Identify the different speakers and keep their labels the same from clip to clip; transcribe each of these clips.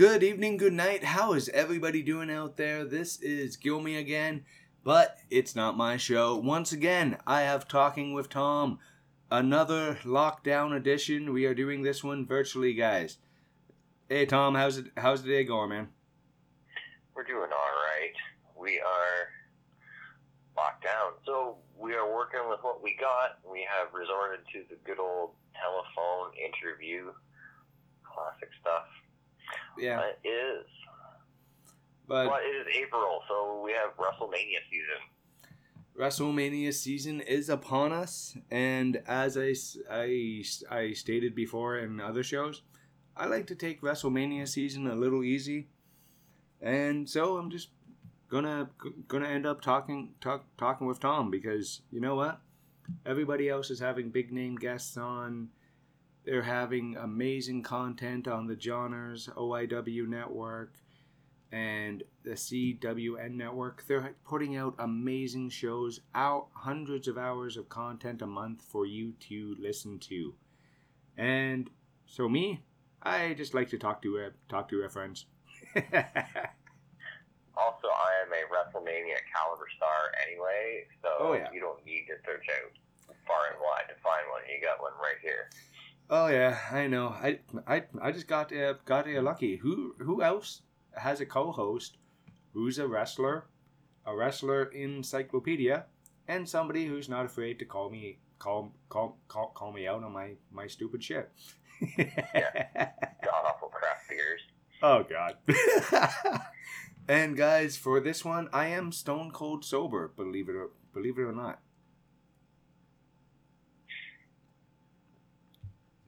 Speaker 1: Good evening, good night. How is everybody doing out there? This is Gilmy again, but it's not my show. Once again, I have Talking with Tom, another lockdown edition. We are doing this one virtually, guys. Hey Tom, how's it how's the day going, man?
Speaker 2: We're doing all right. We are locked down, so we are working with what we got. We have resorted to the good old telephone interview, classic stuff.
Speaker 1: Yeah,
Speaker 2: it is,
Speaker 1: but
Speaker 2: but it is April, so we have WrestleMania season.
Speaker 1: WrestleMania season is upon us, and as I, I, I stated before in other shows, I like to take WrestleMania season a little easy, and so I'm just gonna gonna end up talking talk, talking with Tom because you know what, everybody else is having big name guests on. They're having amazing content on the Johners OIW network and the CWN network. They're putting out amazing shows, out hundreds of hours of content a month for you to listen to. And so me, I just like to talk to uh, talk to our friends.
Speaker 2: Also, I am a WrestleMania caliber star anyway, so
Speaker 1: Oh, yeah.
Speaker 2: you don't need to search out far and wide to find one. You got one right here.
Speaker 1: Oh yeah, I know. I I, I just got uh, got uh, lucky. Who who else has a co-host who's a wrestler, a wrestler encyclopedia, and somebody who's not afraid to call me call call call, call me out on my my stupid shit. yeah.
Speaker 2: God awful craft beers.
Speaker 1: Oh God. and guys, for this one, I am stone cold sober. Believe it or believe it or not.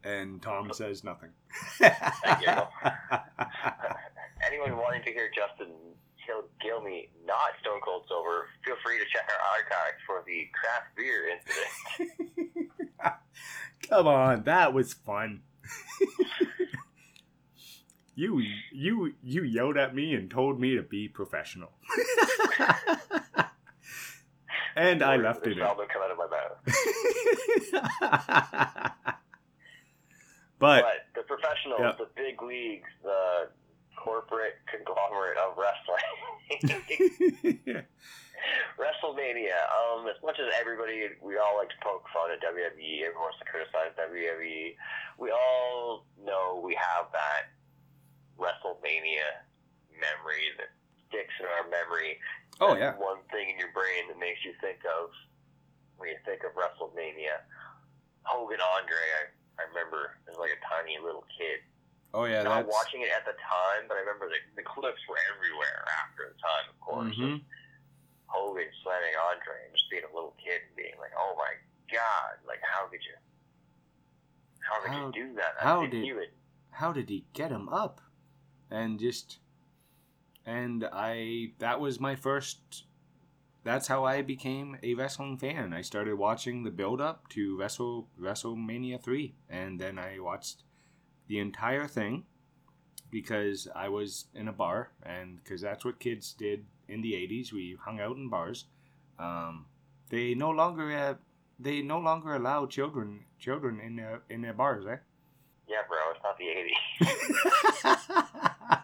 Speaker 1: And Tom says nothing.
Speaker 2: you. Anyone wanting to hear Justin Hill Gilmy not Stone Cold Sober, feel free to check our archives for the craft beer incident.
Speaker 1: Come on, that was fun. you you you yelled at me and told me to be professional. and I left it
Speaker 2: It's
Speaker 1: in.
Speaker 2: come out of my mouth.
Speaker 1: But
Speaker 2: But the professionals,
Speaker 1: Yeah.
Speaker 2: the big leagues, the corporate conglomerate of wrestling. WrestleMania. Um, as much as everybody, we all like to poke fun at WWE. Everyone wants to criticize WWE. We all know we have that WrestleMania memory that sticks in our memory.
Speaker 1: oh yeah.
Speaker 2: One thing in your brain that makes you think of when you think of WrestleMania. Hogan Andre. I, I remember as like a tiny little kid.
Speaker 1: Oh yeah,
Speaker 2: Not
Speaker 1: that's
Speaker 2: watching it at the time, but I remember the, the clips were everywhere after the time, of course.
Speaker 1: Mhm.
Speaker 2: Hogan slamming Andre and just being a little kid and being like, "Oh my god! Like, how could you? How could
Speaker 1: How-
Speaker 2: you do that? That's
Speaker 1: how did-
Speaker 2: inhuman."
Speaker 1: how did he get him up? And just and I that was my first that's how I became a wrestling fan. I started watching the build up to Wrestle WrestleMania 3 and then I watched the entire thing because I was in a bar and cuz that's what kids did in the 80s. We hung out in bars. Um, they no longer uh, they no longer allow children children in their in their bars, eh?
Speaker 2: Yeah, bro, it's not the '80s.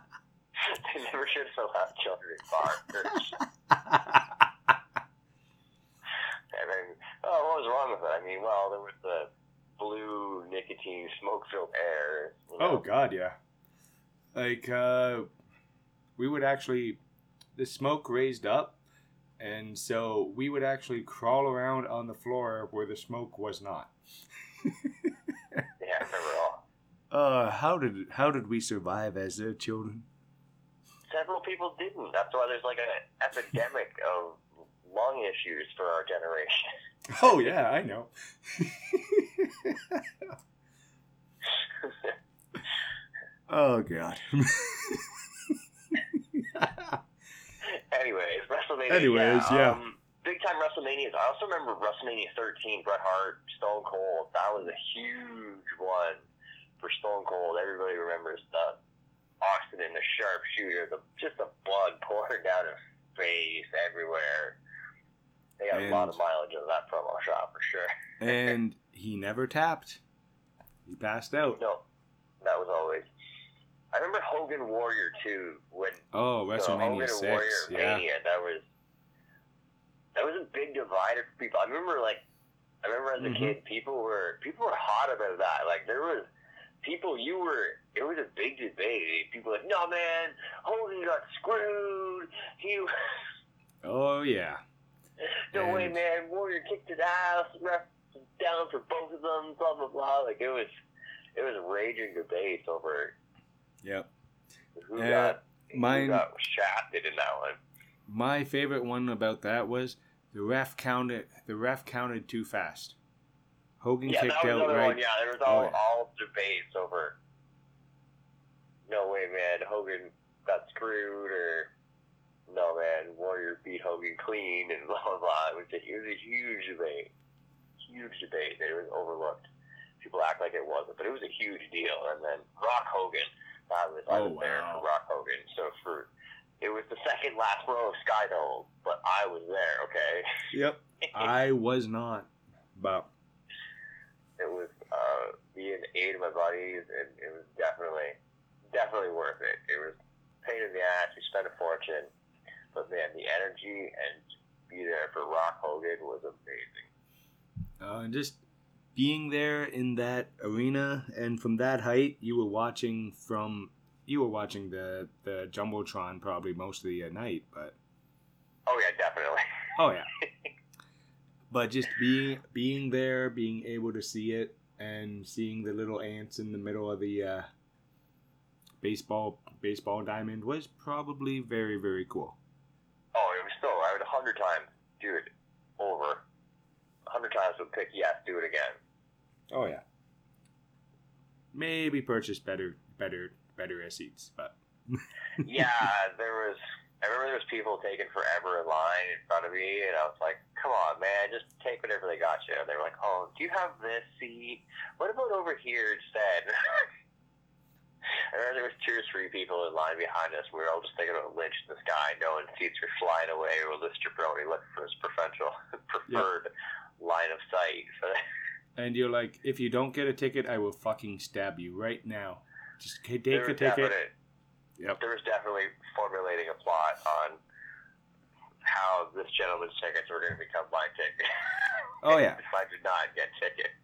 Speaker 2: they never should have allowed children in bars. And then, oh, what was wrong with it? I mean, well, there was the blue nicotine smoke-filled air. You know?
Speaker 1: Oh God, yeah. Like uh, we would actually, the smoke raised up, and so we would actually crawl around on the floor where the smoke was not.
Speaker 2: Yeah, I remember all.
Speaker 1: Uh, how did how did we survive as uh, children?
Speaker 2: Several people didn't. That's why there's like an epidemic of lung issues for our generation.
Speaker 1: Oh yeah, I know. oh God.
Speaker 2: Anyways, WrestleMania.
Speaker 1: Anyways, yeah.
Speaker 2: Um, big time WrestleManias. I also remember WrestleMania 13, Bret Hart, Stone Cold. That was a huge one for Stone Cold. Everybody remembers the Austin and the sharpshooter, the just the blood pouring down his face everywhere. They got a lot of mileage of that promo shot for sure.
Speaker 1: and he never tapped. He passed out.
Speaker 2: No, that was always. I remember Hogan Warrior too when
Speaker 1: Oh, WrestleMania
Speaker 2: Hogan
Speaker 1: six.
Speaker 2: Warrior
Speaker 1: Yeah.
Speaker 2: Mania. That was that was a big divider for people. I remember like I remember as a
Speaker 1: Mhm.
Speaker 2: kid, people were people were hot about that. Like there was people you were. It was a big debate. People were like, no man, Hogan got screwed. He
Speaker 1: Oh yeah.
Speaker 2: no way, man. Warrior kicked his ass. Ref down for both of them. Blah blah blah. Like it was, it was raging debates over
Speaker 1: Yep.
Speaker 2: who
Speaker 1: Uh,
Speaker 2: got
Speaker 1: mine-
Speaker 2: who got shafted in that one.
Speaker 1: My favorite one about that was the ref counted. The ref counted too fast. Hogan
Speaker 2: Yeah,
Speaker 1: kicked out right.
Speaker 2: one. Yeah, there was all
Speaker 1: Oh, yeah.
Speaker 2: all debates over. No way, man. Hogan got screwed, or no, man. Warrior beat Hogan clean, and blah blah blah. It was a, it was a huge debate, huge debate. It was overlooked. People act like it wasn't, but it was a huge deal. And then Rock Hogan, I was I
Speaker 1: Oh,
Speaker 2: was there for Rock Hogan. So for it was the second last row of Sky Dome, but I was there. Okay.
Speaker 1: Yep. I was not. But
Speaker 2: it was uh, me and eight of my buddies, and it was definitely, definitely worth it. It was pain in the ass. We spent a fortune, but man, the energy and be there for Rock Hogan was amazing.
Speaker 1: uh, just being there in that arena and from that height, you were watching from. You were watching the the jumbotron probably mostly at night, but
Speaker 2: Oh yeah, definitely.
Speaker 1: Oh yeah. but just being being there, being able to see it, and seeing the little ants in the middle of the uh, baseball baseball diamond was probably very very cool.
Speaker 2: Oh, it was so. I would a hundred times do it over. A hundred times would pick yes, do it again.
Speaker 1: Oh yeah. Maybe purchase better better better seats, but
Speaker 2: yeah, there was. I remember there was people taking forever in line in front of me, and I was like, "Come on, man, just take whatever they got you." And they were like, "Oh, do you have this seat? What about over here instead?" I remember there was two or three people in line behind us. We were all just thinking about lynching this guy, No knowing seats were flying away. Or Lister Brody looking for his professional preferred line of sight.
Speaker 1: and you're like, if you don't get a ticket, I will fucking stab you right now. Just take
Speaker 2: there
Speaker 1: a ticket. Yep.
Speaker 2: there was definitely formulating a plot on how this gentleman's tickets were going to become my ticket.
Speaker 1: Oh yeah.
Speaker 2: if I did not get tickets.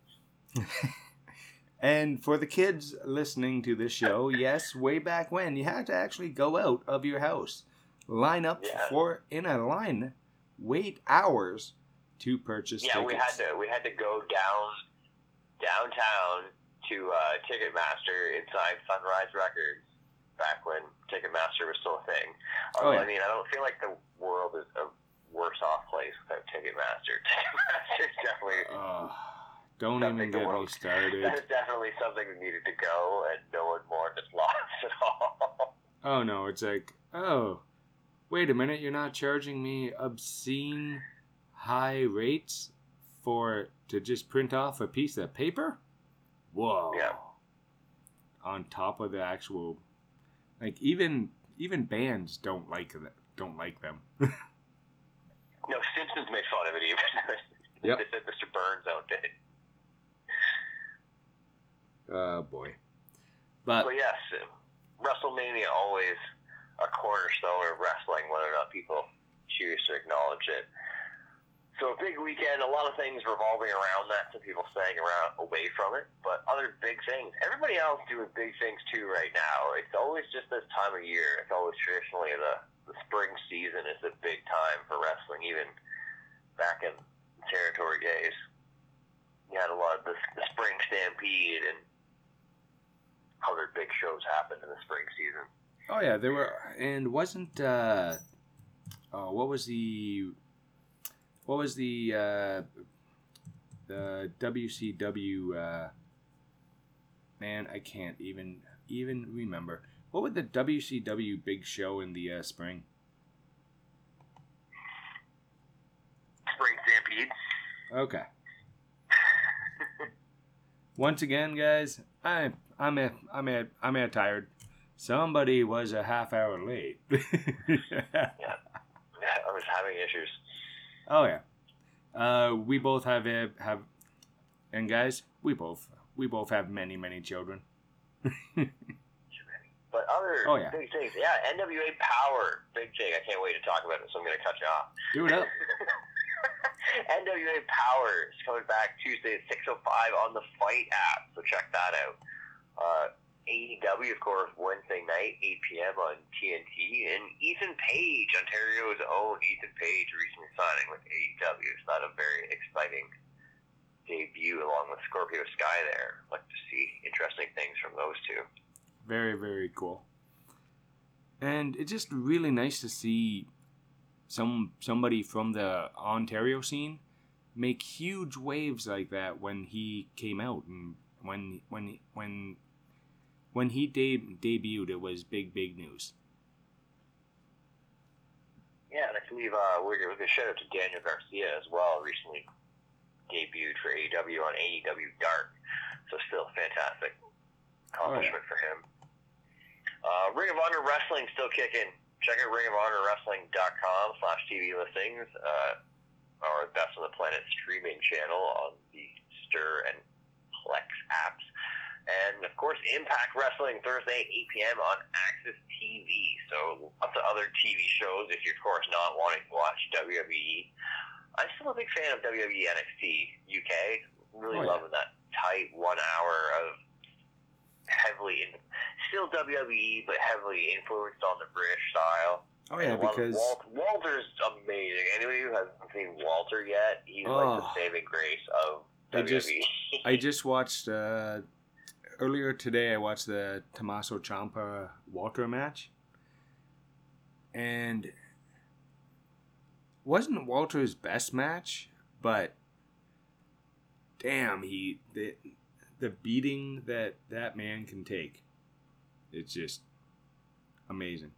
Speaker 1: And for the kids listening to this show, yes, way back when, you had to actually go out of your house, line up
Speaker 2: Yeah.
Speaker 1: for in a line, wait hours to purchase
Speaker 2: Yeah,
Speaker 1: tickets.
Speaker 2: we had to we had to go down downtown to uh, Ticketmaster inside Sunrise Records back when Ticketmaster was still a thing.
Speaker 1: Oh, yeah.
Speaker 2: I mean, I don't feel like the world is a worse off place without Ticketmaster. Ticketmaster's definitely
Speaker 1: Ugh, don't
Speaker 2: Something
Speaker 1: even get me started.
Speaker 2: that is definitely something that needed to go, and no one mourned its loss at all.
Speaker 1: Oh no, it's like, oh, wait a minute, you're not charging me obscene high rates for to just print off a piece of paper? Whoa.
Speaker 2: Yeah.
Speaker 1: On top of the actual, like even even bands don't like that. Don't like them.
Speaker 2: No, Simpsons made fun of it even.
Speaker 1: Yep.
Speaker 2: they said Mr. Burns it.
Speaker 1: Oh boy. But
Speaker 2: But yes, uh, WrestleMania always a cornerstone of wrestling, whether or not people choose to acknowledge it. So a big weekend, a lot of things revolving around that, some people staying around away from it, but other big things. Everybody else doing big things too right now. It's always just this time of year. It's always traditionally the, the spring season is a big time for wrestling, even back in territory days. You had a lot of the, the spring stampede and other big shows happened in the spring season.
Speaker 1: oh yeah, there were and wasn't uh oh what was the what was the uh the WCW uh man, I can't even even remember. What was the WCW big show in the uh, spring?
Speaker 2: Spring stampede.
Speaker 1: Okay. Once again, guys, I I'm a, I'm a, I'm a tired. Somebody was a half hour late.
Speaker 2: Yeah, I was having issues.
Speaker 1: oh yeah. Uh, we both have a, have, and guys, we both we both have many many children.
Speaker 2: But other
Speaker 1: Oh, yeah.
Speaker 2: big things, yeah, NWA Power, big thing. I can't wait to talk about it, so I'm going to cut you off.
Speaker 1: Do it up.
Speaker 2: NWA Power is coming back Tuesday at 6.05 on the Fight app, so check that out. Uh, AEW, of course, Wednesday night, 8 p.m. on TNT. And Ethan Page, Ontario's own Ethan Page, recently signing with AEW. It's not a very exciting debut along with Scorpio Sky there. Like to see interesting things from those two.
Speaker 1: Very, very cool. And it's just really nice to see some somebody from the Ontario scene make huge waves like that when he came out and when when when when he de- debuted it was big big news.
Speaker 2: Yeah, and I believe uh, we're going to shout out to Daniel Garcia as well. Recently debuted for AEW on AEW Dark, so still fantastic accomplishment for him. Uh, Ring of Honor Wrestling still kicking. Check out ringofhonorwrestling.com slash TV listings, uh, our Best on the Planet streaming channel on the Stirr and Plex apps. And of course, Impact Wrestling Thursday, 8 p.m. on Access TV. So lots of other TV shows if you're, of course, not wanting to watch WWE. I'm still a big fan of WWE NXT UK. Really
Speaker 1: Oh, yeah.
Speaker 2: loving that tight one hour of heavily, in, still WWE, but heavily influenced on the British style.
Speaker 1: Oh yeah, because
Speaker 2: Walt, Walter's amazing. Anybody who hasn't seen Walter yet, he's like
Speaker 1: Oh.
Speaker 2: the saving grace of
Speaker 1: I
Speaker 2: WWE.
Speaker 1: just- I just watched uh, earlier today. I watched the Tommaso Ciampa Walter match, and wasn't Walter's best match, but damn, he the the beating that that man can take, it's just amazing.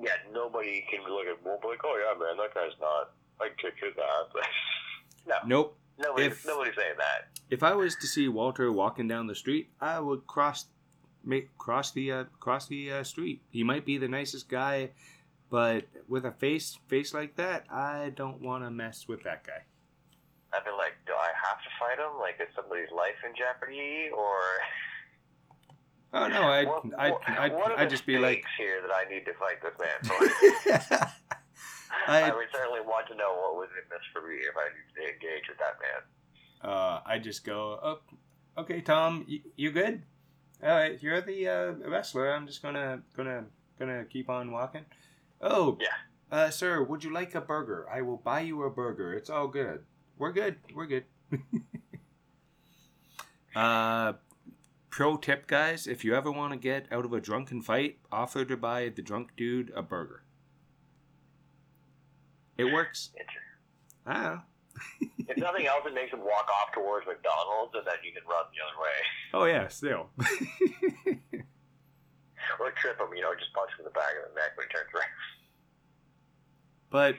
Speaker 2: yeah, nobody can look at Walt like, oh yeah, man, that guy's not. I kick his ass. no,
Speaker 1: Nope.
Speaker 2: Nobody,
Speaker 1: if-
Speaker 2: nobody's saying that.
Speaker 1: If I was to see Walter walking down the street, I would cross make cross the uh, cross the uh, street. He might be the nicest guy, but with a face face like that, I don't want to mess with that guy.
Speaker 2: I'd be like, do I have to fight him? Like, is somebody's life in jeopardy, or
Speaker 1: Oh no, I'd,
Speaker 2: what are
Speaker 1: I'd just be like,
Speaker 2: here that I need to fight this man for? I,
Speaker 1: I
Speaker 2: would certainly want to know what was in this for me if I engage with that man.
Speaker 1: uh, I just go, oh, okay, Tom, you, you good? All right, you're the uh, wrestler. I'm just gonna gonna gonna keep on walking. Oh,
Speaker 2: Yeah.
Speaker 1: Uh, sir, would you like a burger? I will buy you a burger. It's all good. We're good. We're good. uh, pro tip, guys: if you ever want to get out of a drunken fight, offer to buy the drunk dude a burger. It works.
Speaker 2: It's,
Speaker 1: I don't know.
Speaker 2: if nothing else, it makes him walk off towards McDonald's, and then you can run the other way.
Speaker 1: Oh yeah, still.
Speaker 2: Or trip him, you know, just punch him in the back of the neck when he turns around.
Speaker 1: But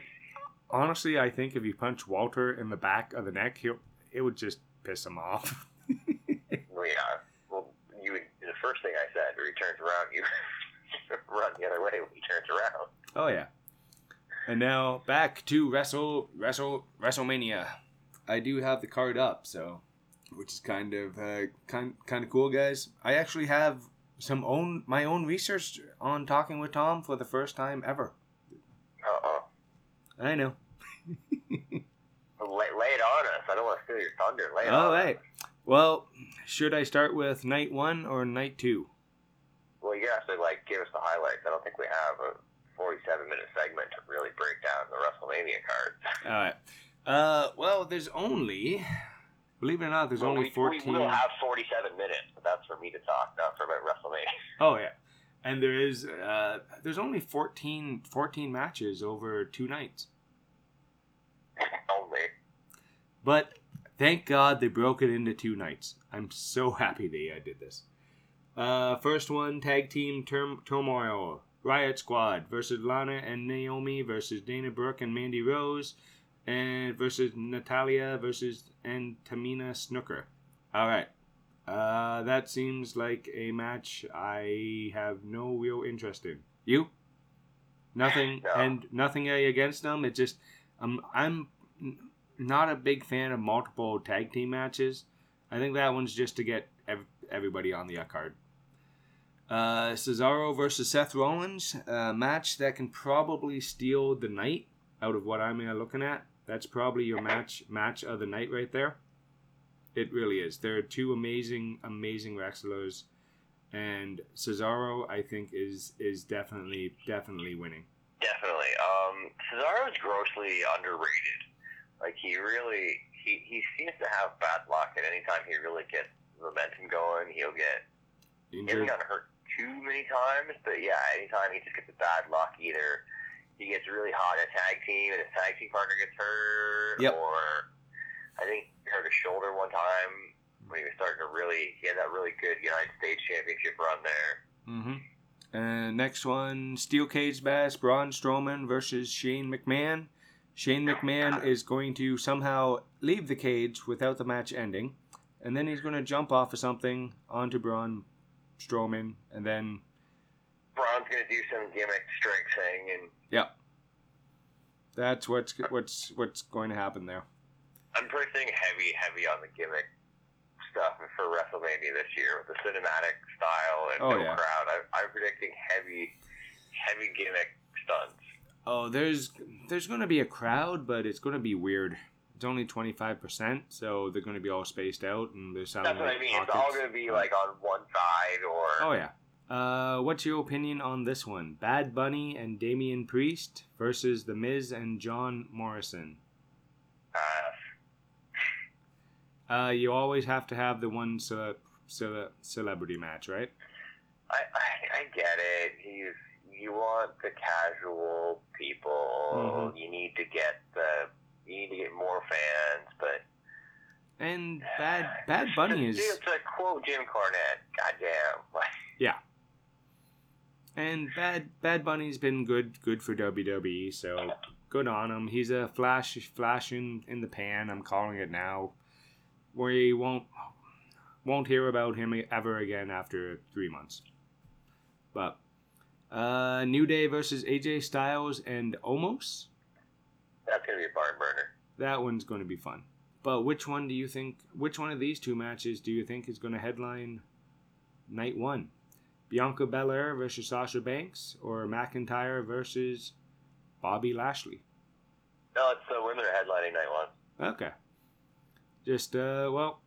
Speaker 1: honestly, I think if you punch Walter in the back of the neck, he'll it would just piss him off.
Speaker 2: Well, yeah. Well, you would, the first thing I said, when he turns around, you run the other way when he turns around.
Speaker 1: oh yeah. And now back to Wrestle Wrestle WrestleMania. I do have the card up, so which is kind of uh, kind kind of cool, guys. I actually have some own my own research on talking with Tom for the first time ever.
Speaker 2: Uh-oh.
Speaker 1: I know.
Speaker 2: Lay, lay it on us. I don't want to steal your thunder. Lay it
Speaker 1: All right.
Speaker 2: us.
Speaker 1: Well, should I start with night one or night two?
Speaker 2: Well, you have to, like, give us the highlights. I don't think we have a 47-minute segment to really break down the WrestleMania card.
Speaker 1: All right. Uh, well, there's only, believe it or not, there's
Speaker 2: Well,
Speaker 1: only
Speaker 2: we,
Speaker 1: 14.
Speaker 2: We will have 47 minutes, but that's for me to talk, not for about WrestleMania.
Speaker 1: oh yeah, and there is, uh, there's only 14, 14 matches over two nights.
Speaker 2: Only.
Speaker 1: But thank God they broke it into two nights. I'm so happy they uh, did this. Uh, first one, tag team term- turmoil. Riot Squad versus Lana and Naomi versus Dana Brooke and Mandy Rose, and versus Natalya versus and Tamina Snuka. All right, uh, that seems like a match I have no real interest in. You? Nothing,
Speaker 2: No.
Speaker 1: and nothing against them. It just, I'm, I'm not a big fan of multiple tag team matches. I think that one's just to get ev- everybody on the card. Uh, Cesaro versus Seth Rollins, a match that can probably steal the night out of what I'm uh, looking at. That's probably your match match of the night right there. It really is. There are two amazing, amazing wrestlers, and Cesaro, I think, is is definitely definitely winning.
Speaker 2: Definitely. Um, is grossly underrated. Like he really, he, he seems to have bad luck, and anytime he really gets momentum going, he'll get. He hasn't gotten hurt too many times, but yeah, anytime he just gets a bad luck, either he gets really hot in a tag team and his tag team partner gets hurt,
Speaker 1: Yep.
Speaker 2: or I think he hurt his shoulder one time when he was starting to really. He had that really good United States Championship run there.
Speaker 1: Mm-hmm. And next one, Steel Cage Bass, Braun Strowman versus Shane McMahon. Shane McMahon is going to somehow leave the cage without the match ending, and then he's going to jump off of something onto Braun Strowman, and then
Speaker 2: Braun's gonna do some gimmick strength thing, and yeah,
Speaker 1: that's what's what's what's going to happen there.
Speaker 2: I'm predicting heavy, heavy on the gimmick stuff for WrestleMania this year with the cinematic style and
Speaker 1: Oh,
Speaker 2: no
Speaker 1: yeah.
Speaker 2: crowd. I, I'm predicting heavy, heavy gimmick stunts.
Speaker 1: Oh, there's there's going to be a crowd, but it's going to be weird. It's only twenty five percent, so they're going to be all spaced out, and they're sounding
Speaker 2: That's what
Speaker 1: like
Speaker 2: I mean. It's all going to be like on one side or.
Speaker 1: Oh yeah. Uh, what's your opinion on this one? Bad Bunny and Damian Priest versus The Miz and John Morrison.
Speaker 2: Uh,
Speaker 1: Uh, you always have to have the one ce- ce- celebrity match, right?
Speaker 2: I, I I get it. He's you want the casual people.
Speaker 1: Mhm.
Speaker 2: You need to get the you need to get more fans, but
Speaker 1: And Bad Bad Bunny is
Speaker 2: Dude, to quote Jim Cornette, goddamn. yeah.
Speaker 1: and Bad Bad Bunny's been good good for WWE, so good on him. He's a flash flash in, in the pan. I'm calling it now. We won't won't hear about him ever again after three months. But uh, New Day versus AJ Styles and Omos.
Speaker 2: That's gonna be a barn burner.
Speaker 1: That one's going to be fun. But which one do you think? Which one of these two matches do you think is going to headline night one? Bianca Belair versus Sasha Banks, or McIntyre versus Bobby Lashley?
Speaker 2: No, it's the women are headlining night one.
Speaker 1: Okay. Just uh, well,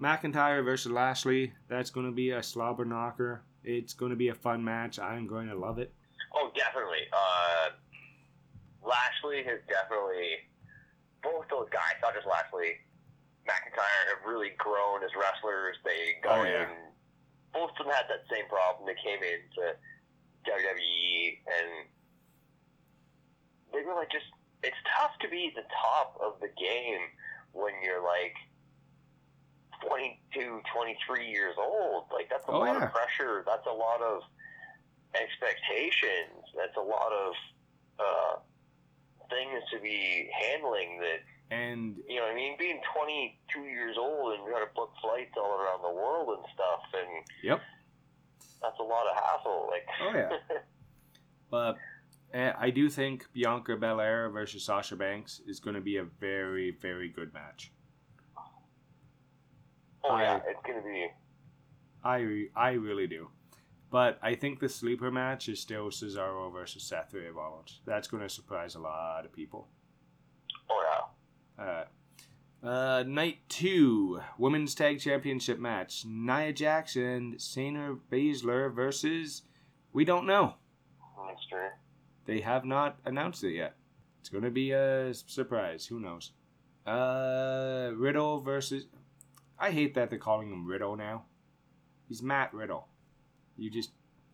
Speaker 1: McIntyre versus Lashley. That's going to be a slobber knocker. It's going to be a fun match. I'm going to love it.
Speaker 2: Oh, definitely. Uh, Lashley has definitely both those guys, not just Lashley, McIntyre have really grown as wrestlers. They got
Speaker 1: Oh, yeah.
Speaker 2: in. Both of them had that same problem. They came into WWE and they were like just. It's tough to be the top of the game when you're like 22, 23 years old. Like that's a
Speaker 1: Oh,
Speaker 2: lot
Speaker 1: yeah.
Speaker 2: of pressure. That's a lot of expectations. That's a lot of uh, things to be handling. That
Speaker 1: And
Speaker 2: you know, I mean, being 22 years old and you got to book flights all around the world and stuff, and
Speaker 1: Yep.
Speaker 2: that's a lot of hassle. Like,
Speaker 1: Oh, yeah. But uh, I do think Bianca Belair versus Sasha Banks is going to be a very, very good match.
Speaker 2: oh yeah, it's gonna be.
Speaker 1: I I really do. But I think the sleeper match is still Cesaro versus Seth Rollins. That's going to surprise a lot of people.
Speaker 2: Oh yeah.
Speaker 1: Uh, uh, night two, women's tag championship match: Nia Jax and Shayna Baszler versus. We don't know.
Speaker 2: True.
Speaker 1: They have not announced it yet. It's going to be a surprise. Who knows? Uh, Riddle versus. I hate that they're calling him Riddle now. He's Matt Riddle. You just.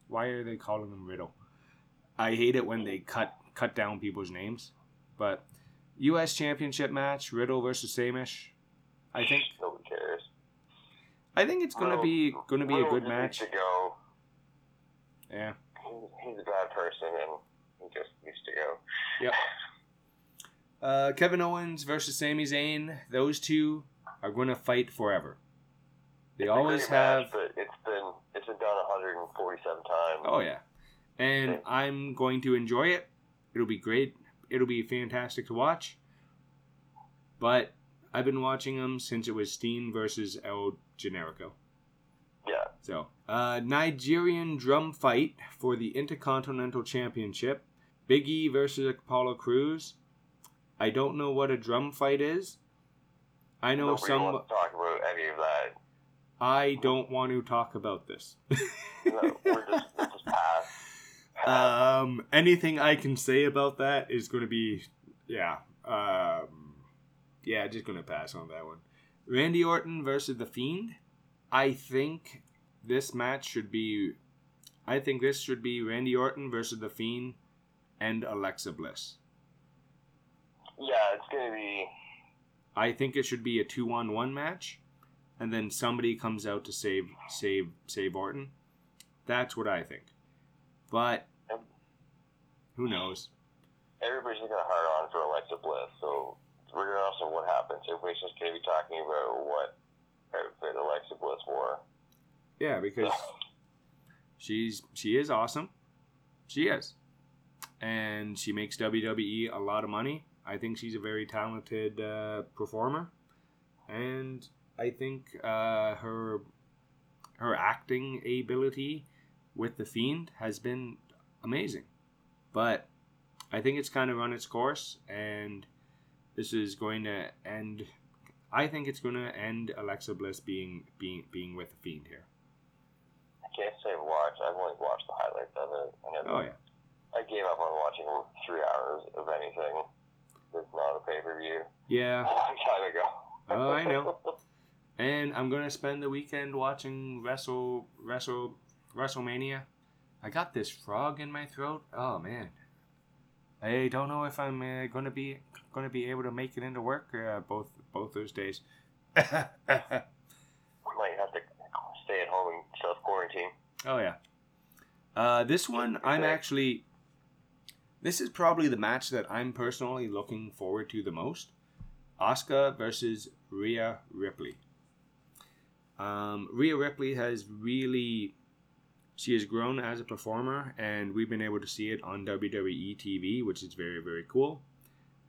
Speaker 1: Why are they calling him Riddle? I hate it when they cut cut down people's names. But U.S. Championship match: Riddle versus Sheamus. I think
Speaker 2: nobody cares.
Speaker 1: I think it's gonna be gonna be a good match.
Speaker 2: Needs to go.
Speaker 1: Yeah.
Speaker 2: He- He's a bad person, and he just needs to go.
Speaker 1: Yep. Uh, Kevin Owens versus Sami Zayn. Those two are going to fight forever. They
Speaker 2: It's
Speaker 1: always have.
Speaker 2: match, but it's been it's been done 147 times.
Speaker 1: Oh yeah, and I'm going to enjoy it. It'll be great. It'll be fantastic to watch. But I've been watching them since it was Steen versus El Generico.
Speaker 2: Yeah.
Speaker 1: So, uh, Nigerian drum fight for the Intercontinental Championship. Big E versus Apollo Crews. I don't know what a drum fight is. I know
Speaker 2: Nobody
Speaker 1: some.
Speaker 2: wants to talk about any of that.
Speaker 1: I don't want to talk about this.
Speaker 2: No, we're just, we're just pass. pass.
Speaker 1: um, anything I can say about that is going to be, yeah, um, yeah, just going to pass on that one. Randy Orton versus the Fiend. I think this match should be, I think this should be Randy Orton versus the Fiend and Alexa Bliss.
Speaker 2: yeah, it's gonna be.
Speaker 1: I think it should be a two on one match, and then somebody comes out to save save save Orton. That's what I think. But who knows?
Speaker 2: Everybody's looking hard on for Alexa Bliss, so regardless of what happens, everybody's just gonna be talking about what outfit Alexa Bliss wore.
Speaker 1: Yeah, because she's she is awesome. She is. And she makes WWE a lot of money. I think she's a very talented uh, performer. And I think uh, her her acting ability with the Fiend has been amazing. But I think it's kind of run its course and this is going to end I think it's going to end Alexa Bliss being being being with the Fiend here.
Speaker 2: I can't say watch. I've only watched the highlights of it. I.
Speaker 1: Oh yeah.
Speaker 2: I gave up on watching three hours of anything It's not a pay per view.
Speaker 1: Yeah.
Speaker 2: A long time ago.
Speaker 1: Oh, I know. And I'm gonna spend the weekend watching Wrestle Wrestle WrestleMania. I got this frog in my throat. Oh man. I don't know if I'm uh, gonna be gonna be able to make it into work uh, both both those days.
Speaker 2: we might have to stay at home and self quarantine.
Speaker 1: Oh yeah. Uh, this one I'm actually. This is probably the match that I'm personally looking forward to the most. Asuka versus Rhea Ripley. Um, Rhea Ripley has really, she has grown as a performer, and we've been able to see it on WWE TV, which is very very cool.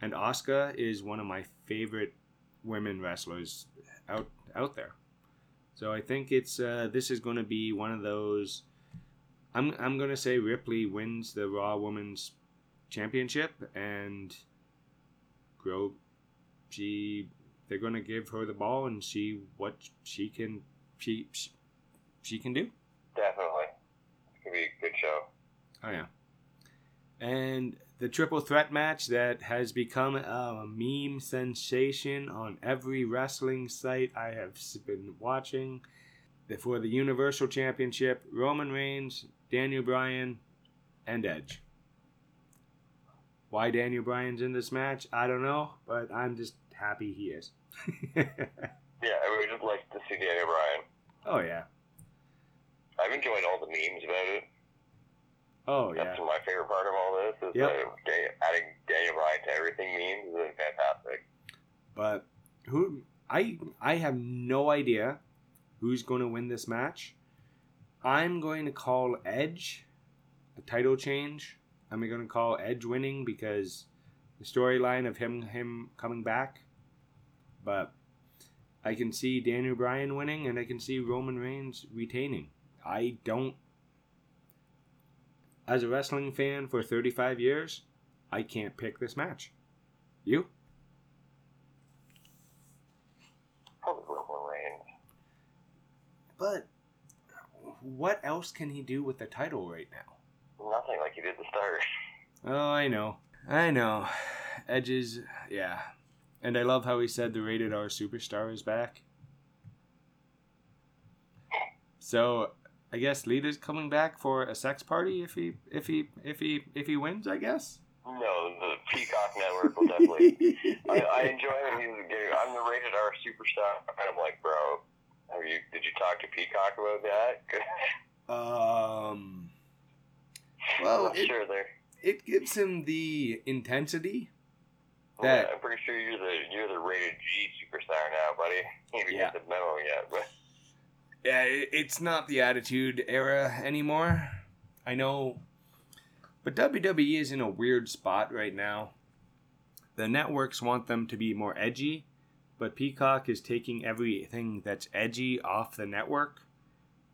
Speaker 1: And Asuka is one of my favorite women wrestlers out out there. So I think it's uh, this is going to be one of those. I'm I'm going to say Ripley wins the Raw Women's Championship and grow. She they're going to give her the ball and see what she can she she, can do.
Speaker 2: Definitely. It's going to be a good show.
Speaker 1: Oh yeah. And the triple threat match that has become a meme sensation on every wrestling site I have been watching. For the Universal Championship, Roman Reigns, Daniel Bryan, and Edge. Why Daniel Bryan's in this match, I don't know, but I'm just happy he is.
Speaker 2: Yeah, I would just like to see Daniel Bryan.
Speaker 1: oh yeah.
Speaker 2: I'm enjoying all the memes about it.
Speaker 1: Oh yeah.
Speaker 2: That's my favorite part of all this is
Speaker 1: Yep.
Speaker 2: uh, adding Daniel Bryan to everything memes is fantastic.
Speaker 1: But who I I have no idea who's going to win this match. I'm going to call Edge a title change. I'm going to call Edge winning because the storyline of him him coming back. But I can see Daniel Bryan winning and I can see Roman Reigns retaining. I don't as a wrestling fan for 35 years, I can't pick this match. You?
Speaker 2: Probably Roman Reigns.
Speaker 1: But what else can he do with the title right now?
Speaker 2: Nothing like he did the start.
Speaker 1: Oh, I know. I know. Edges, yeah. And I love how he said the rated R superstar is back. So I guess Lita's coming back for a sex party if he if he if he if he wins, I guess.
Speaker 2: No, the Peacock Network will definitely. I, I enjoy when he's getting. I'm the rated R superstar, and I'm like, bro, have you? Did you talk to Peacock about that?
Speaker 1: Um well, it,
Speaker 2: sure they're.
Speaker 1: it gives him the intensity.
Speaker 2: Oh, yeah,
Speaker 1: that-
Speaker 2: I'm pretty sure you're the you're the rated G superstar now, buddy. You haven't
Speaker 1: Yeah.
Speaker 2: get the memo yet, but
Speaker 1: Yeah, it- it's not the attitude era anymore. I know. But WWE is in a weird spot right now. The networks want them to be more edgy, but Peacock is taking everything that's edgy off the network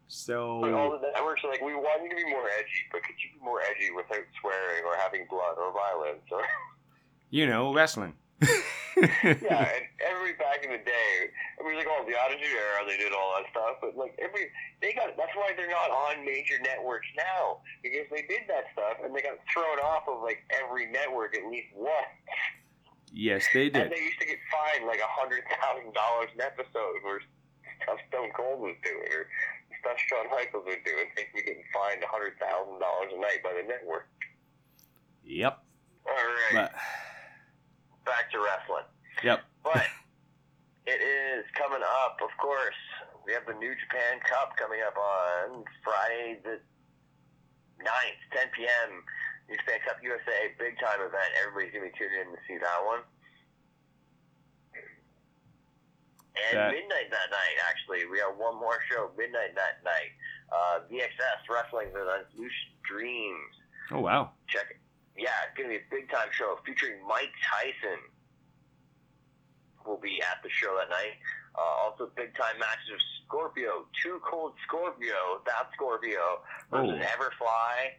Speaker 1: So
Speaker 2: But all the networks are like, we want you to be more edgy, but could you be more edgy without swearing or having blood or violence? Or
Speaker 1: you know, wrestling.
Speaker 2: yeah, and every back in the day, I mean, like, oh, the Attitude Era, they did all that stuff, but like every, they got. That's why they're not on major networks now because they did that stuff and they got thrown off of like every network at least once.
Speaker 1: yes, they
Speaker 2: And
Speaker 1: did.
Speaker 2: they used to get fined like a hundred thousand dollars an episode for stuff Stone Cold was doing or stuff Shawn Michaels was doing. They were getting fined a hundred thousand dollars a night by the network.
Speaker 1: Yep.
Speaker 2: All right,
Speaker 1: But
Speaker 2: back to wrestling.
Speaker 1: yep.
Speaker 2: But it is coming up, of course. We have the New Japan Cup coming up on Friday the 9th, 10 p.m. New Japan Cup USA, big time event. Everybody's going to be tuning in to see that one. And
Speaker 1: That-
Speaker 2: midnight that night, actually, we have one more show, midnight that night. Uh, VXS Wrestling event, Lucid Dreams.
Speaker 1: Oh wow.
Speaker 2: Check it. Yeah, it's going to be a big time show featuring Mike Tyson. Will be at the show that night. Uh, also, big time matches of Scorpio, Too Cold Scorpio, that Scorpio versus
Speaker 1: Oh.
Speaker 2: Everfly.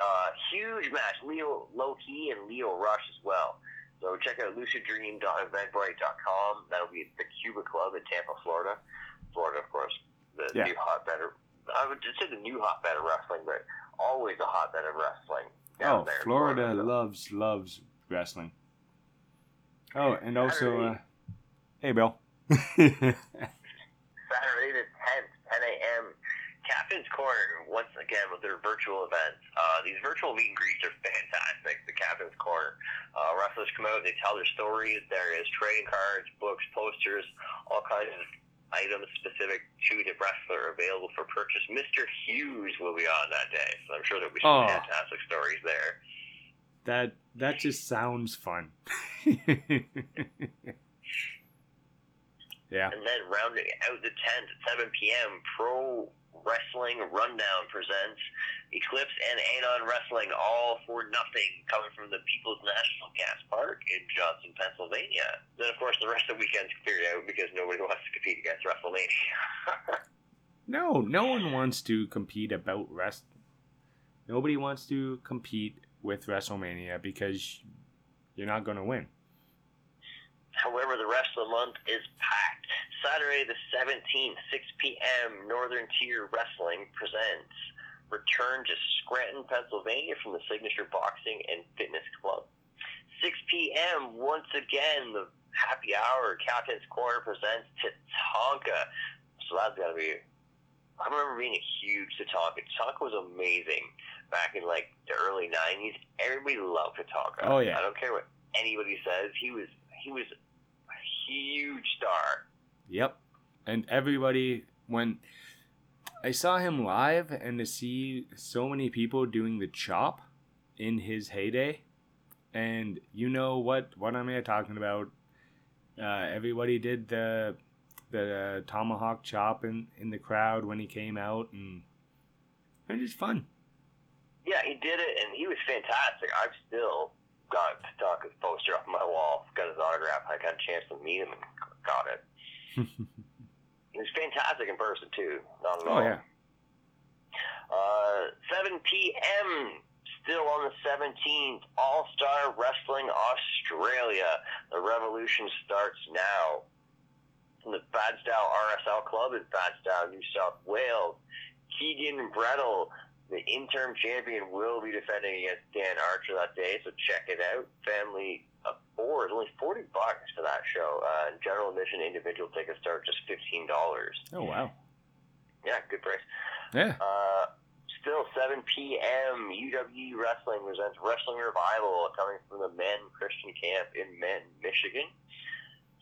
Speaker 2: Uh, huge match. Leo Loki and Lio Rush as well. So check out luciddream.eventbrite.com. That'll be at the Cuba Club in Tampa, Florida. Florida, of course, the
Speaker 1: Yeah.
Speaker 2: new hotbed. Of, I would just say the new hotbed of wrestling, but always a hotbed of wrestling.
Speaker 1: Oh,
Speaker 2: there
Speaker 1: Florida
Speaker 2: So-
Speaker 1: loves loves wrestling. Oh, and also, uh, hey, Bill.
Speaker 2: Saturday the 10th, 10 a.m. Captain's Corner, once again, with their virtual events. Uh, these virtual meet and greets are fantastic. The Captain's Corner. Uh, wrestlers come out, they tell their stories. There is trading cards, books, posters, all kinds of items specific to the wrestler available for purchase. Mr. Hughes will be on that day, so I'm sure there'll be some
Speaker 1: Oh.
Speaker 2: fantastic stories there.
Speaker 1: that that just sounds fun. yeah.
Speaker 2: And then rounding out the 10th at 7 p.m., Pro Wrestling Rundown presents Eclipse and Anon Wrestling all for nothing coming from the People's National Gas Park in Johnstown, Pennsylvania. Then, of course, the rest of the weekend's cleared out uh, because nobody wants to compete against WrestleMania.
Speaker 1: No, no one wants to compete about rest. Nobody wants to compete with WrestleMania because you're not going to win.
Speaker 2: However, the rest of the month is packed. Saturday the 17th, 6 p.m., Northern Tier Wrestling presents Return to Scranton, Pennsylvania from the Signature Boxing and Fitness Club. 6 p.m., once again, the happy hour, Captain's Corner presents Tatanka. So that's got to be. I remember being a huge Tatanka. Tatanka was amazing back in like the early 90s. Everybody loved Tatanka.
Speaker 1: Oh, yeah.
Speaker 2: I don't care what anybody says. He was he was a huge star.
Speaker 1: Yep. And everybody, when I saw him live and to see so many people doing the chop in his heyday, and you know what, what I'm talking about? Uh, everybody did the the tomahawk chop in, in the crowd when he came out, and it was just fun.
Speaker 2: Yeah, he did it, and he was fantastic. I've still got Tatanka's poster up on my wall. Got his autograph. I got a chance to meet him and got it. He was fantastic in person too. Not at all.
Speaker 1: Oh yeah.
Speaker 2: Uh, 7 p.m. Still on the 17th, All Star Wrestling Australia. The revolution starts now. From the Badstow RSL Club in Badstow, New South Wales. Keegan Brettle, the interim champion, will be defending against Dan Archer that day, so check it out. Family of four is only 40 bucks for that show. Uh, general admission individual tickets start just $15.
Speaker 1: Oh wow.
Speaker 2: Yeah, good price.
Speaker 1: Yeah.
Speaker 2: Uh, still 7 p.m. UW Wrestling presents Wrestling Revival coming from the Men Christian Camp in Men, Michigan.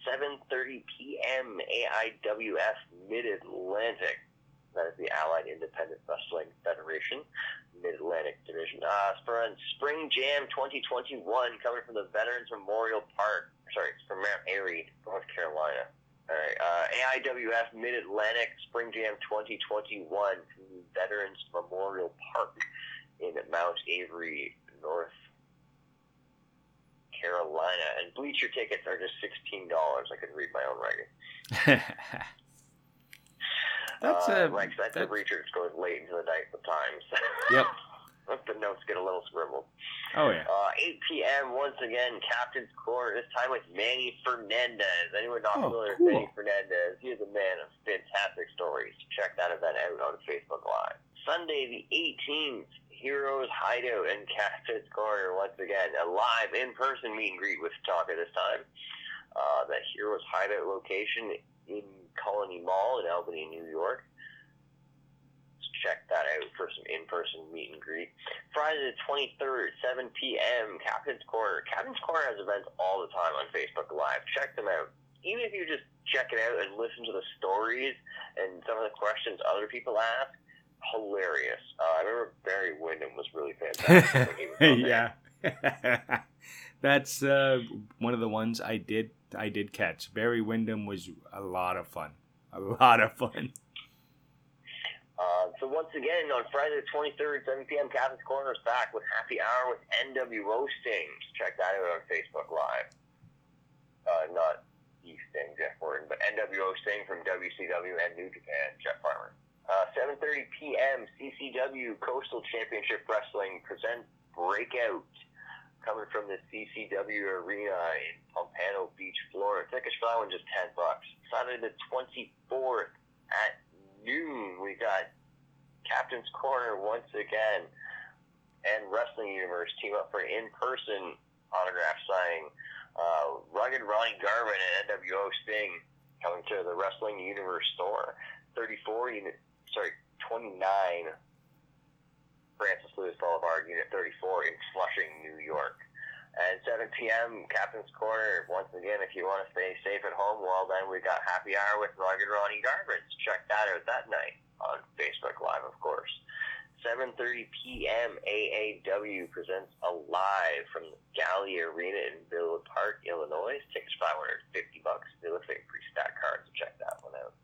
Speaker 2: 7:30 p.m. AIWF Mid Atlantic. That is the Allied Independent Wrestling Federation, Mid Atlantic Division. Uh, Spring, Spring Jam 2021 coming from the Veterans Memorial Park. Sorry, it's from Mount Airy, North Carolina. All right. Uh, AIWF Mid Atlantic Spring Jam 2021 from Veterans Memorial Park in Mount Airy, North Carolina. And bleacher tickets are just $16. I could read my own writing.
Speaker 1: That's
Speaker 2: uh,
Speaker 1: a-
Speaker 2: my expensive
Speaker 1: that-
Speaker 2: research goes late into the night sometimes.
Speaker 1: Yep.
Speaker 2: Let the notes get a little scribbled.
Speaker 1: Oh yeah.
Speaker 2: Uh, 8 p.m. once again, Captain's Corner. This time with Manny Fernandez. Anyone not
Speaker 1: Oh,
Speaker 2: familiar
Speaker 1: cool.
Speaker 2: with Manny Fernandez? He is a man of fantastic stories. Check that event out on Facebook Live. Sunday the 18th, Heroes Hideout and Captain's Corner once again. A live in-person meet and greet with Taka this time. Uh, the Heroes Hideout location in Colony Mall in Albany, New York. Let's check that out for some in-person meet and greet. Friday the 23rd, 7 p.m., Captain's Corner. Captain's Corner has events all the time on Facebook Live. Check them out. Even if you just check it out and listen to the stories and some of the questions other people ask, hilarious. Uh, I remember Barry Windham was really fantastic. was
Speaker 1: yeah. That's uh, one of the ones I did I did catch. Barry Windham was a lot of fun. A lot of fun.
Speaker 2: Uh, so once again, on Friday the 23rd, 7 p.m., Captain's Corner is back with Happy Hour with NW Stings. Check that out on Facebook Live. Uh, not the Sting, Jeff Gordon, but NWO Sting from WCW and New Japan, Jeff Farmer. Uh, 7.30 p.m., CCW Coastal Championship Wrestling presents Breakout. Coming from the CCW Arena in Pompano Beach, Florida. Tickets for that one just 10 bucks. Saturday the 24th at noon, we got Captain's Corner once again and Wrestling Universe team up for in-person autograph signing. Uh, Rugged Ronnie Garvin and NWO Sting coming to the Wrestling Universe store. 34 unit, sorry, 29 Francis Lewis Boulevard, Unit 34 in Flushing, New York. And 7 p.m., Captain's Corner. Once again, if you want to stay safe at home, well, then we got Happy Hour with Rugged Ronnie Garvin. Check that out that night on Facebook Live, of course. 7.30 p.m., AAW presents Alive from the Galley Arena in Villa Park, Illinois. Tickets 550 bucks. They look like pre-stack cards, so check that one out.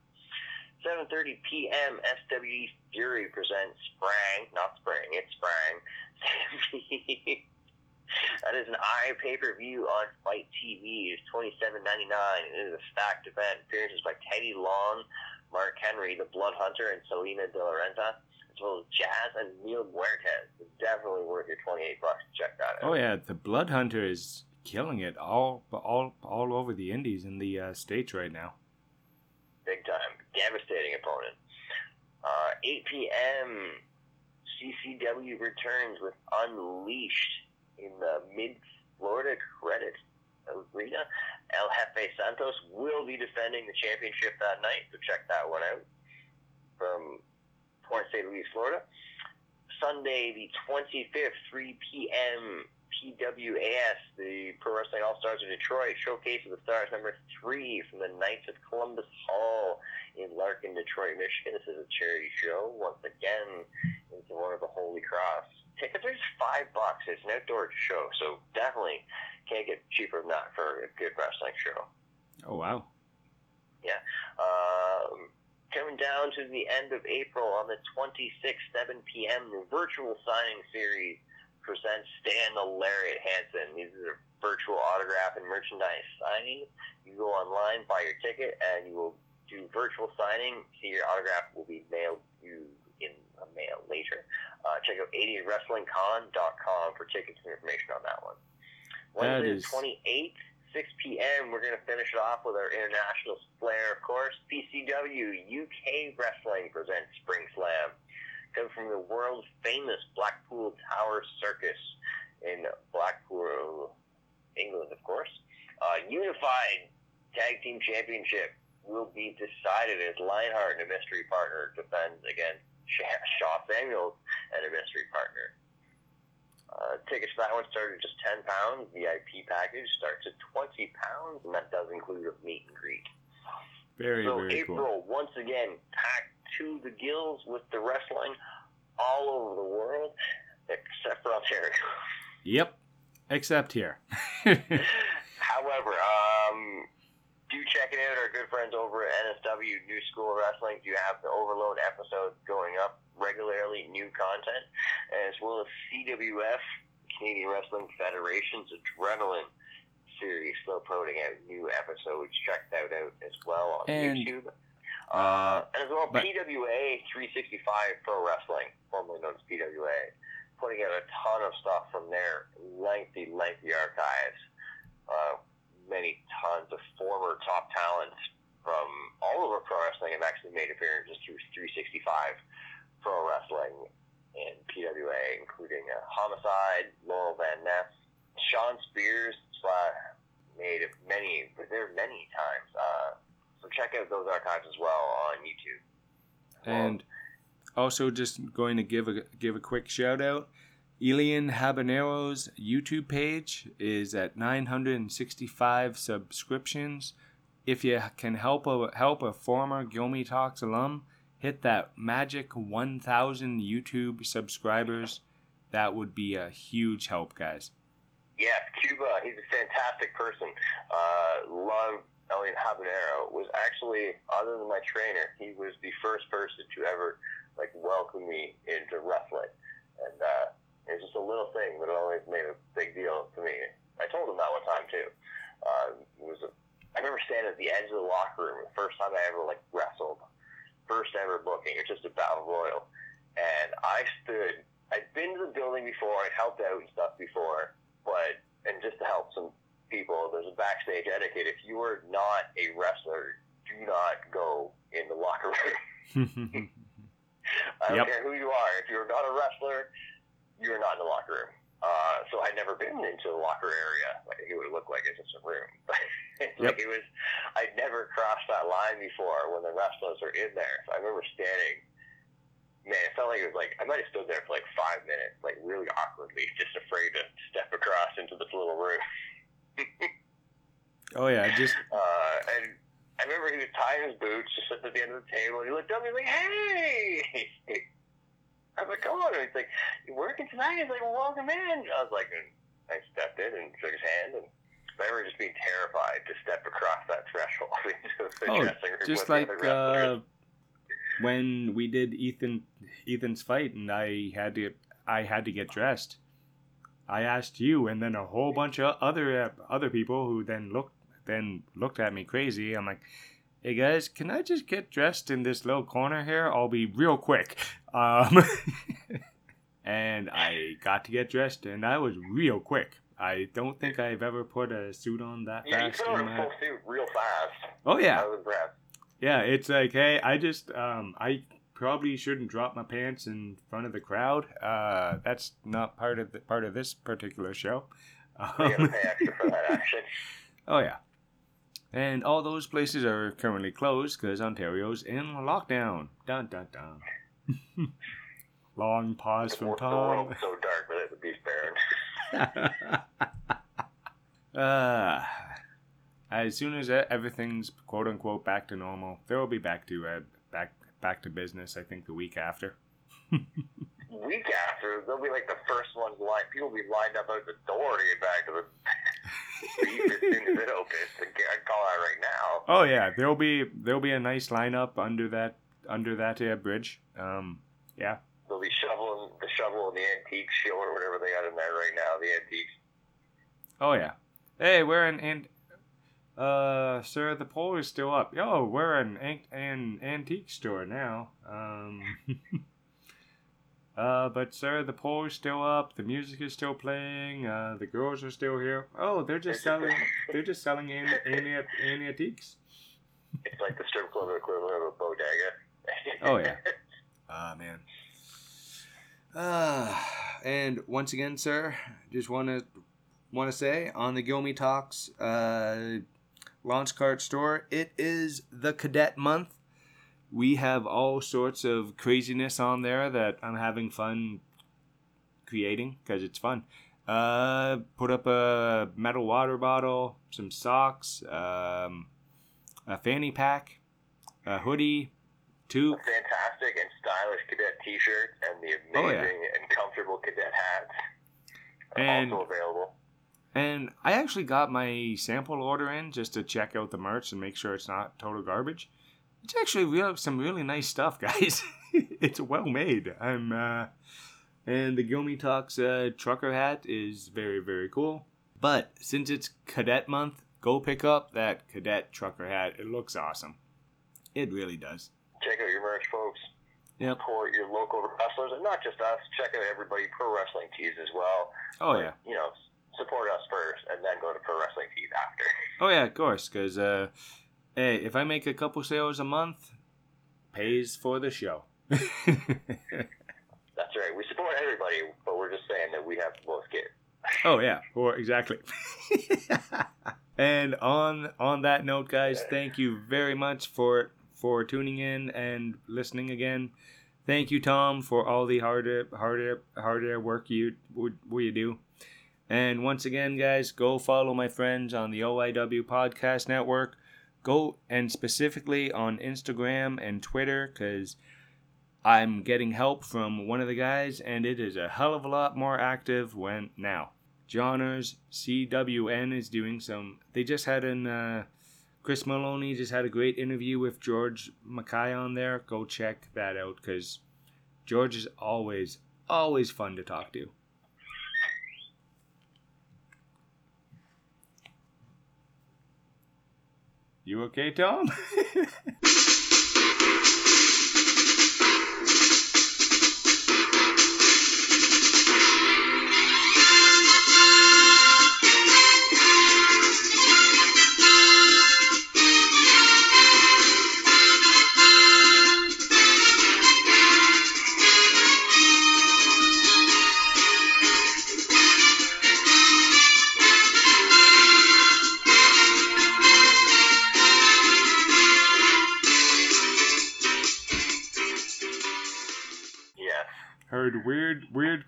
Speaker 2: 7.30 p.m., SWE Fury presents Sprang, not Spring, it's Sprang. that is an eye pay-per-view on FITE TV. It's $27.99. It is a stacked event. Appearances by Teddy Long, Mark Henry, the Blood Hunter, and Salina De La Renta, as well as Jazz and Mil Muertes. Definitely worth your 28 bucks to check that out.
Speaker 1: Oh yeah, the Blood Hunter is killing it all all all over the indies in the uh, states right now.
Speaker 2: Big time, devastating opponent. Uh, 8 p.m. CCW returns with Unleashed in the Mid Florida Credit Arena. El Jefe Santos will be defending the championship that night, so check that one out from Port St. Lucie, Florida. Sunday, the 25th, 3 p.m. PWAS, the Pro Wrestling All Stars of Detroit, Showcase of the Stars number three from the Knights of Columbus Hall in Larkin, Detroit, Michigan. This is a charity show. Once again, it's in honor of the Holy Cross. Tickets are just five bucks. It's an outdoor show, so definitely can't get cheaper than that for a good wrestling show.
Speaker 1: Oh wow.
Speaker 2: Um, coming down to the end of April on the 26th, 7 p.m., the virtual signing series presents Stan the Lariat Hansen. These are virtual autograph and merchandise signings. You go online, buy your ticket, and you will do virtual signing. See your autograph will be mailed to you in a mail later. Uh, check out 80wrestlingcon.com for tickets and information on that one.
Speaker 1: That
Speaker 2: Wednesday,
Speaker 1: is-
Speaker 2: the 28th, 6 p.m. We're going to finish it off with our international flair, of course. PCW UK Wrestling presents Spring Slam. Comes from the world famous Blackpool Tower Circus in Blackpool, England, of course. Uh, unified Tag Team Championship will be decided as Lionheart and a mystery partner defends against Shaw Samuels and a mystery partner. Uh, tickets for that one start at just ten pounds. VIP package starts at twenty pounds, and that does include a meet and greet.
Speaker 1: Very
Speaker 2: so
Speaker 1: very
Speaker 2: April
Speaker 1: cool.
Speaker 2: once again packed to the gills with the wrestling all over the world, except for Ontario.
Speaker 1: Yep. Except here.
Speaker 2: However, um, do check it out. Our good friends over at NSW New School of Wrestling do have the Overload episodes going up regularly, new content, as well as CWF, Canadian Wrestling Federation's Adrenaline series, still putting out new episodes. Check that out as well on
Speaker 1: And-
Speaker 2: YouTube. Uh, and as well,
Speaker 1: but-
Speaker 2: PWA 365 Pro Wrestling, formerly known as PWA, putting out a ton of stuff from their lengthy, lengthy archives. Uh, many tons of former top talents from all over pro wrestling have actually made appearances through 365 Pro Wrestling and PWA, including uh, Homicide, Laurel Van Ness, Shawn Spears, slash, made it many, there many times. Uh, so check out those archives as well on YouTube.
Speaker 1: And also, just going to give a give a quick shout out. Elian Habanero's YouTube page is at 965 subscriptions. If you can help a help a former Gilmy Talks alum hit that magic 1,000 YouTube subscribers, that would be a huge help, guys.
Speaker 2: Yeah, Cuba. He's a fantastic person. Uh, love Elliot Habanero. Was actually, other than my trainer, he was the first person to ever like welcome me into wrestling, and uh, it was just a little thing, but it always made a big deal to me. I told him that one time too. Uh, it was a, I remember standing at the edge of the locker room the first time I ever like wrestled, first ever booking. It's just a battle royal, and I stood. I'd been to the building before. I'd helped out and stuff before but and just to help some people, there's a backstage etiquette. If you are not a wrestler, do not go in the locker room. I don't
Speaker 1: Yep.
Speaker 2: care who you are. If you're not a wrestler, you're not in the locker room. Uh, so I'd never been into the locker area. Like it would look like it's just a room. like it was, I'd never crossed that line before when the wrestlers are in there. So I remember standing. Man, it felt like it was like I might have stood there for like five minutes, like really awkwardly, just afraid to step across into this little room.
Speaker 1: Oh yeah, just
Speaker 2: Uh, and I remember he was tying his boots, just sitting at the end of the table. And he looked up and he was like, "Hey!" I was like, "Come on!" And he's like, "You working tonight?" He's like, well, "Welcome in." I was like, and I stepped in and shook his hand, and I remember just being terrified to step across that threshold into the
Speaker 1: Oh,
Speaker 2: dressing room
Speaker 1: just like
Speaker 2: the other wrestlers.
Speaker 1: uh, when we did Ethan Ethan's fight, and I had to I had to get dressed. I asked you, and then a whole bunch of other uh, other people who then looked then looked at me crazy. I'm like, "Hey guys, can I just get dressed in this little corner here? I'll be real quick." Um, and I got to get dressed, and I was real quick. I don't think I've ever put a suit on that
Speaker 2: yeah, you
Speaker 1: fast.
Speaker 2: put on
Speaker 1: in
Speaker 2: a
Speaker 1: my-
Speaker 2: full suit real fast.
Speaker 1: Oh yeah,
Speaker 2: I was impressed.
Speaker 1: yeah, it's like, hey, I just, um, I probably shouldn't drop my pants in front of the crowd. Uh, that's not part of the part of this particular show. Um,
Speaker 2: pay extra for that action.
Speaker 1: oh yeah, and all those places are currently closed because Ontario's in lockdown. Dun dun dun. Long pause from
Speaker 2: wor- the so dark without the Beast Baron.
Speaker 1: uh, as soon as everything's quote unquote back to normal, there will be back to uh, back back to business. I think the week after.
Speaker 2: week after, they'll be like the first ones lined. People will be lined up out the door to get back to the beach as soon as it opens. I'd call that right now.
Speaker 1: Oh yeah, there'll be there'll be a nice lineup under that under that uh, bridge. Um, yeah.
Speaker 2: They'll be shoveling the shovel and the antique shield or whatever they got in there right now. The antiques.
Speaker 1: Oh yeah. Hey, we're an and uh, sir, the pole is still up. Yo, we're an an, an antique store now. Um. Uh, but sir, the pole is still up. The music is still playing. Uh, the girls are still here. Oh, they're just selling. They're just selling an, an, an antiques.
Speaker 2: It's like the strip club equivalent of a bodega.
Speaker 1: Oh yeah. Ah man. Ah, and once again, sir, just want to want to say on the Gilmy Talks uh, launch cart store, it is the Cadet Month. We have all sorts of craziness on there that I'm having fun creating because it's fun. Uh, put up a metal water bottle, some socks, um, a fanny pack, a hoodie, two
Speaker 2: A fantastic and stylish cadet T-shirt and the
Speaker 1: Oh,
Speaker 2: amazing
Speaker 1: yeah.
Speaker 2: and comfortable cadet hats are
Speaker 1: And-
Speaker 2: also available.
Speaker 1: And I actually got my sample order in just to check out the merch and make sure it's not total garbage. It's actually real some really nice stuff, guys. it's well made. I'm uh and the Gilmy Talks uh, trucker hat is very very cool. But since it's cadet month, go pick up that cadet trucker hat. It looks awesome. It really does.
Speaker 2: Check out your merch, folks.
Speaker 1: Yep.
Speaker 2: Support your local wrestlers, and not just us. Check out everybody pro wrestling tees as well.
Speaker 1: Oh yeah.
Speaker 2: You know, support us first, and then go to pro wrestling tees after.
Speaker 1: Oh yeah, of course. Because uh, hey, if I make a couple sales a month, pays for the show.
Speaker 2: That's right. We support everybody, but we're just saying that we have to both get.
Speaker 1: oh yeah, or exactly. and on on that note, guys, thank you very much for for tuning in and listening again. Thank you, Tom, for all the harder harder harder work you you do. And once again, guys, go follow my friends on the OIW Podcast Network. Go and specifically on Instagram and Twitter because I'm getting help from one of the guys, and it is a hell of a lot more active when now. Johners CWN is doing some. They just had an. Uh, Chris Maloney just had a great interview with George Mackay on there. Go check that out because George is always, always fun to talk to. You okay, Tom?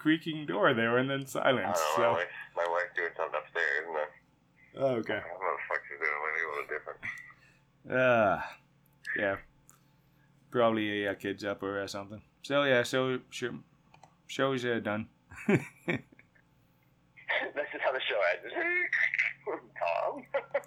Speaker 1: creaking door there, and then silence.
Speaker 2: know.
Speaker 1: So
Speaker 2: My wife, my wife doing something upstairs, and then
Speaker 1: oh, okay.
Speaker 2: I don't know what the fuck she's doing. Maybe a little different.
Speaker 1: Uh, yeah. Probably uh, kids up or uh, something. So yeah, so sure, show's uh, done.
Speaker 2: this is how the show ends.